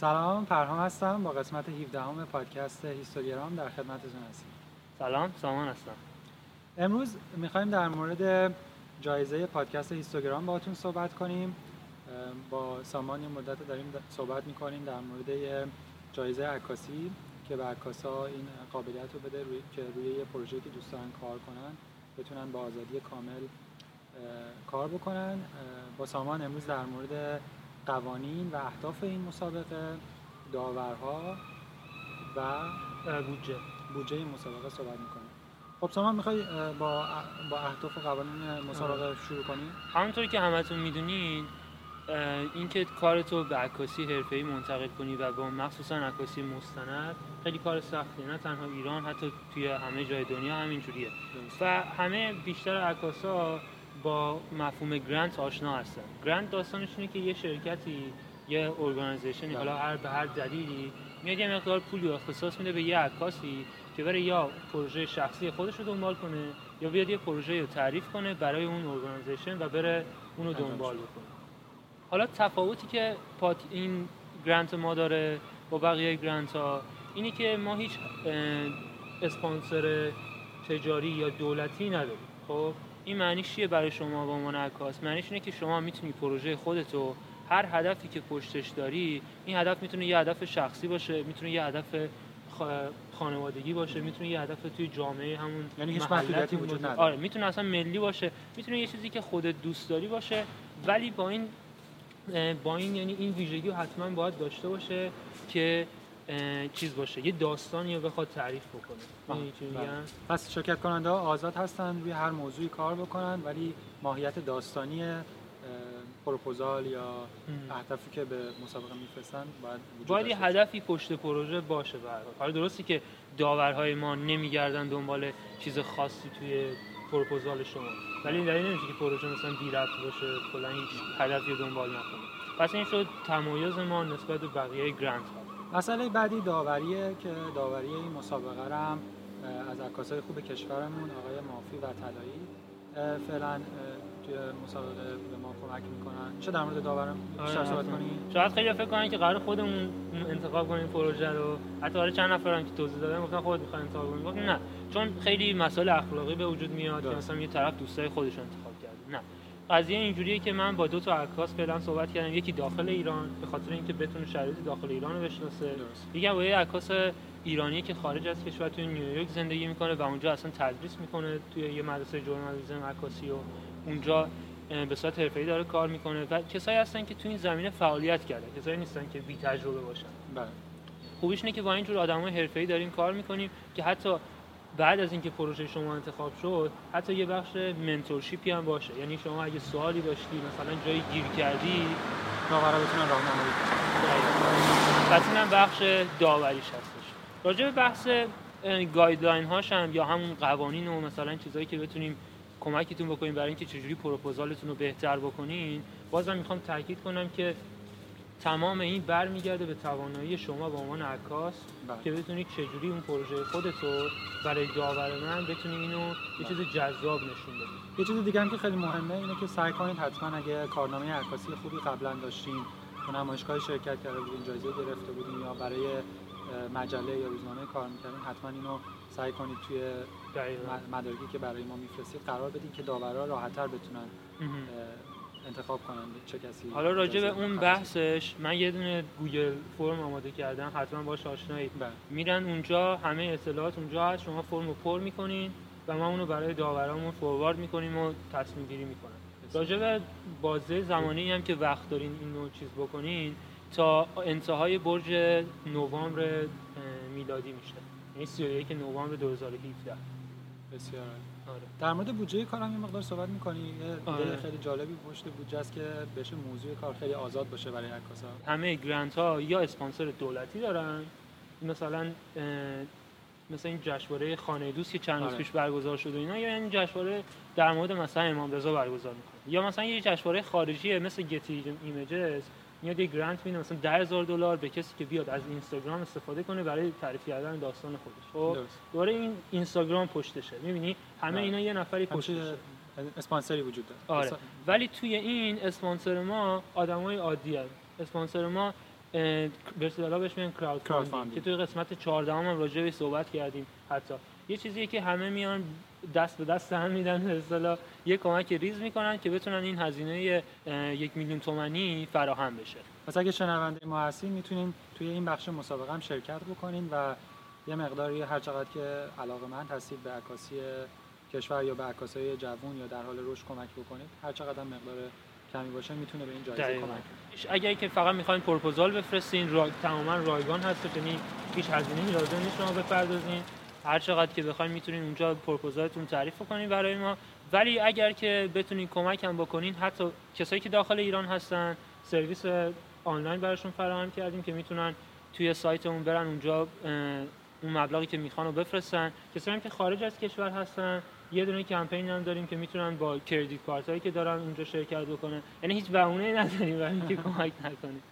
سلام پرهام هستم. با قسمت 17 همه پادکست هیستوریرام در خدمتتون هستیم سلام سامان هستم. امروز می‌خوایم در مورد جایزه پادکست هیستوگرام باهاتون صحبت کنیم. با سامان یه مدت داریم صحبت می‌کنیم در مورد جایزه عکاسی که به عکاسا این قابلیت رو بده روی که روی یه پروژه که دوست دارن کار کنن بتونن با آزادی کامل کار بکنن. با سامان امروز در مورد قوانین و اهداف این مسابقه داورها و بودجه. بودجه این مسابقه صحبت می‌کنیم. خب سامان می‌خوای با با اهداف و قوانین مسابقه شروع کنیم همونطوری که همتون می‌دونین اینکه کارتو به عکاسی حرفه‌ای منتقل کنی و با مخصوصا عکاسی مستند خیلی کار سختیه نه تنها ایران حتی توی همه جای دنیا همینجوریه. و همه بیشتر عکاسا با مفهوم grant آشنا هستن. grant داستانش اینه که یه شرکتی یه organization ی حالا بله. هر به هر دلیلی میاد یه مقدار پولی اختصاص میده به یه عکاسی که بره یا پروژه شخصی خودش رو دنبال کنه یا بیاد یه پروژه رو تعریف کنه برای اون organization و بره اون رو دنبال بکنه. حالا تفاوتی که پات این grant ما داره با بقیه grant ها اینی که ما هیچ اسپانسر تجاری یا دولتی نداریم. خب؟ این معنیش چیه برای شما به عنوان عکاس؟ معنیش اینه که شما می‌تونی پروژه خودتو هر هدفی که پشتش داری این هدف می‌تونه یه هدف شخصی باشه می‌تونه یه هدف خانوادگی باشه می‌تونه یه هدف توی جامعه همون یعنی هیچ محدودیتی وجود نداره. آره می‌تونه اصلا ملی باشه می‌تونه یه چیزی که خودت دوست داری باشه ولی با این با این یعنی این ویژگی حتما باید داشته باشه که چیز باشه. یه داستانی رو بخواد تعریف بکنه. بله. پس شرکت کننده ها آزاد هستن روی هر موضوعی کار بکنن ولی ماهیت داستانی پروپوزال یا اهدافی که به مسابقه میفرستن باید باید یه هدفی پشت پروژه باشه برای حالا درستی که داورهای ما نمیگردن دنبال چیز خاصی توی پروپوزال شما. ولی این دلیل نمیشه که پروژه مثلا بی ربط باشه کلا هیچ هدفی دنبال نکنه. پس این شد تمایز ما نسبت به بقیه گرانت ها مسئله بعدی داوریه که داوری این مسابقه هم از عکاسای خوب کشورمون آقای مافی و طلایی فعلا توی مسابقه به ما کمک می‌کنن. چه در مورد داورم بیشتر آره، صحبت کنیم شاید خیلی فکر کنن که قرار خودمون انتخاب کنیم پروژه رو. حتی حالا چند نفرم که توضیح دادن گفتن خودت می‌خوای انتخاب کنیم نه. چون خیلی مسائل اخلاقی به وجود میاد که مثلا یه طرف دوستای خودش انتخاب کرده. نه. قضیه اینجوریه که من با دو تا عکاس فعلا صحبت کردم. یکی داخل ایران به خاطر اینکه بتونه شرایط داخل ایران رو بشناسه. یکی با یه عکاس ایرانی که خارج از کشور توی نیویورک زندگی می‌کنه و اونجا اصلا تدریس می‌کنه توی یه مدرسه ژورنالیسم عکاسی و اونجا به صورت حرفه‌ای داره کار می‌کنه و کسایی هستن که تو این زمینه فعالیت کرده. کسایی نیستن که بی تجربه باشن. بله. خوبیش اینه که با اینجور آدمای حرفه‌ای داریم کار می‌کنیم که حتی بعد از اینکه پروژه شما انتخاب شد حتی یه بخش mentorship ی هم باشه. یعنی شما اگه سوالی داشتی مثلا جایی گیر کردی داورا بتونن راهنمایی کنن پس اینم بخش داوریش هستش. راجع به بحث guideline هاش هم یا همون قوانین و مثلا چیزایی که بتونیم کمکتون بکنیم برای اینکه چجوری پروپوزالتون رو بهتر بکنین بازم می‌خوام تاکید کنم که تمام این برمیگرده به توانایی شما به عنوان عکاس بله. که بتونید چجوری اون پروژه خودت رو برای داور من بتونید اینو یه بله. چیز جذاب نشون بدید یه چیز دیگه هم که خیلی مهمه اینه که سعی کنید حتما اگه کارنامه عکاسی خوبی قبلا داشتین تو نمایشگاه شرکت کرده بودین جایزه گرفته بودین یا برای مجله یا روزنامه کار می‌کردین حتما اینو سعی کنید توی مدارکی که برای ما میفرستید قرار بدید که داورا راحتتر بتونن انتخاب کنن چه کسی حالا راجع به اون بحثش من یه دونه گوگل فرم آماده کردم حتما باش آشنایید. بله. میرن اونجا همه اطلاعات اونجا هست شما فرم رو پر می‌کنین و ما اونو برای داورامون فوروارد می‌کنیم و تصمیم گیری می‌کنن. راجع به بازه زمانی هم که وقت دارین اینو چیز بکنین تا انتهای برج نوامبر میلادی میشه. یعنی 31 نوامبر 2017 بسیار آره. در مورد بودجه کارم یه مقدار صحبت می‌کنی یه آره. خیلی جالبی پشت بودجه است که بشه موضوع کار خیلی آزاد باشه برای عکاسا همه گرانت ها یا اسپانسر دولتی دارن مثلا مثلا این جشنواره خانه دوست که چند روز آره. پیش برگزار شده اینا یا این جشنواره در مورد مثلا امام رضا برگزار می‌کنه. یا مثلا یه جشنواره خارجی مثل گتی ایمیجز میاد یه گرانت میده مثلا 10000 دلار به کسی که بیاد از اینستاگرام استفاده کنه برای تعریف کردن داستان خودش. خب دوباره این اینستاگرام پشتشه. می‌بینی؟ همه بله. اینا یه نفری پشتشه. اسپانسری وجود داره. آره. ولی توی این اسپانسر ما آدمای عادی هست اسپانسر ما به اصطلاح بهش میگن کراود Crowdfunding. که توی قسمت 14 هم راجع به صحبت کردیم حتی. یه چیزیه که همه میان دست به دست هم میدن به اصطلاح یه کمک ریز می‌کنن که بتونن این هزینه یک میلیون تومانی فراهم بشه. پس اگه شنونده ما هستین می‌تونین توی این بخش مسابقه هم شرکت بکنین و یه مقداری هر چقدر که علاقمند هستید به عکاسی کشور یا به عکاسای جوون یا در حال رشد کمک بکنید هر چقدر مقدار کمی باشه می‌تونه به این جایزه. کمک کنه. اگر که فقط می‌خواین پروپوزال بفرستین را... تماما رایگان هست یعنی هیچ هزینه‌ای لازم نیست شما بپردازین. هر چقدر که بخواین می‌تونین اونجا پروپوزالتون تعریف کنین برای ما. ولی اگر که بتونین کمک هم بکنین حتی کسایی که داخل ایران هستن سرویس آنلاین براشون فراهم کردیم که می‌تونن توی سایتمون برن اونجا اون مبلغی که می‌خوان رو بفرستن. کسایی هم که خارج از کشور هستن یه دونه کمپین هم داریم که می‌تونن با کردیت کارت هایی که دارن اونجا شرکت بکنن. یعنی هیچ بهونه نداریم برای اینکه کمک نکنیم.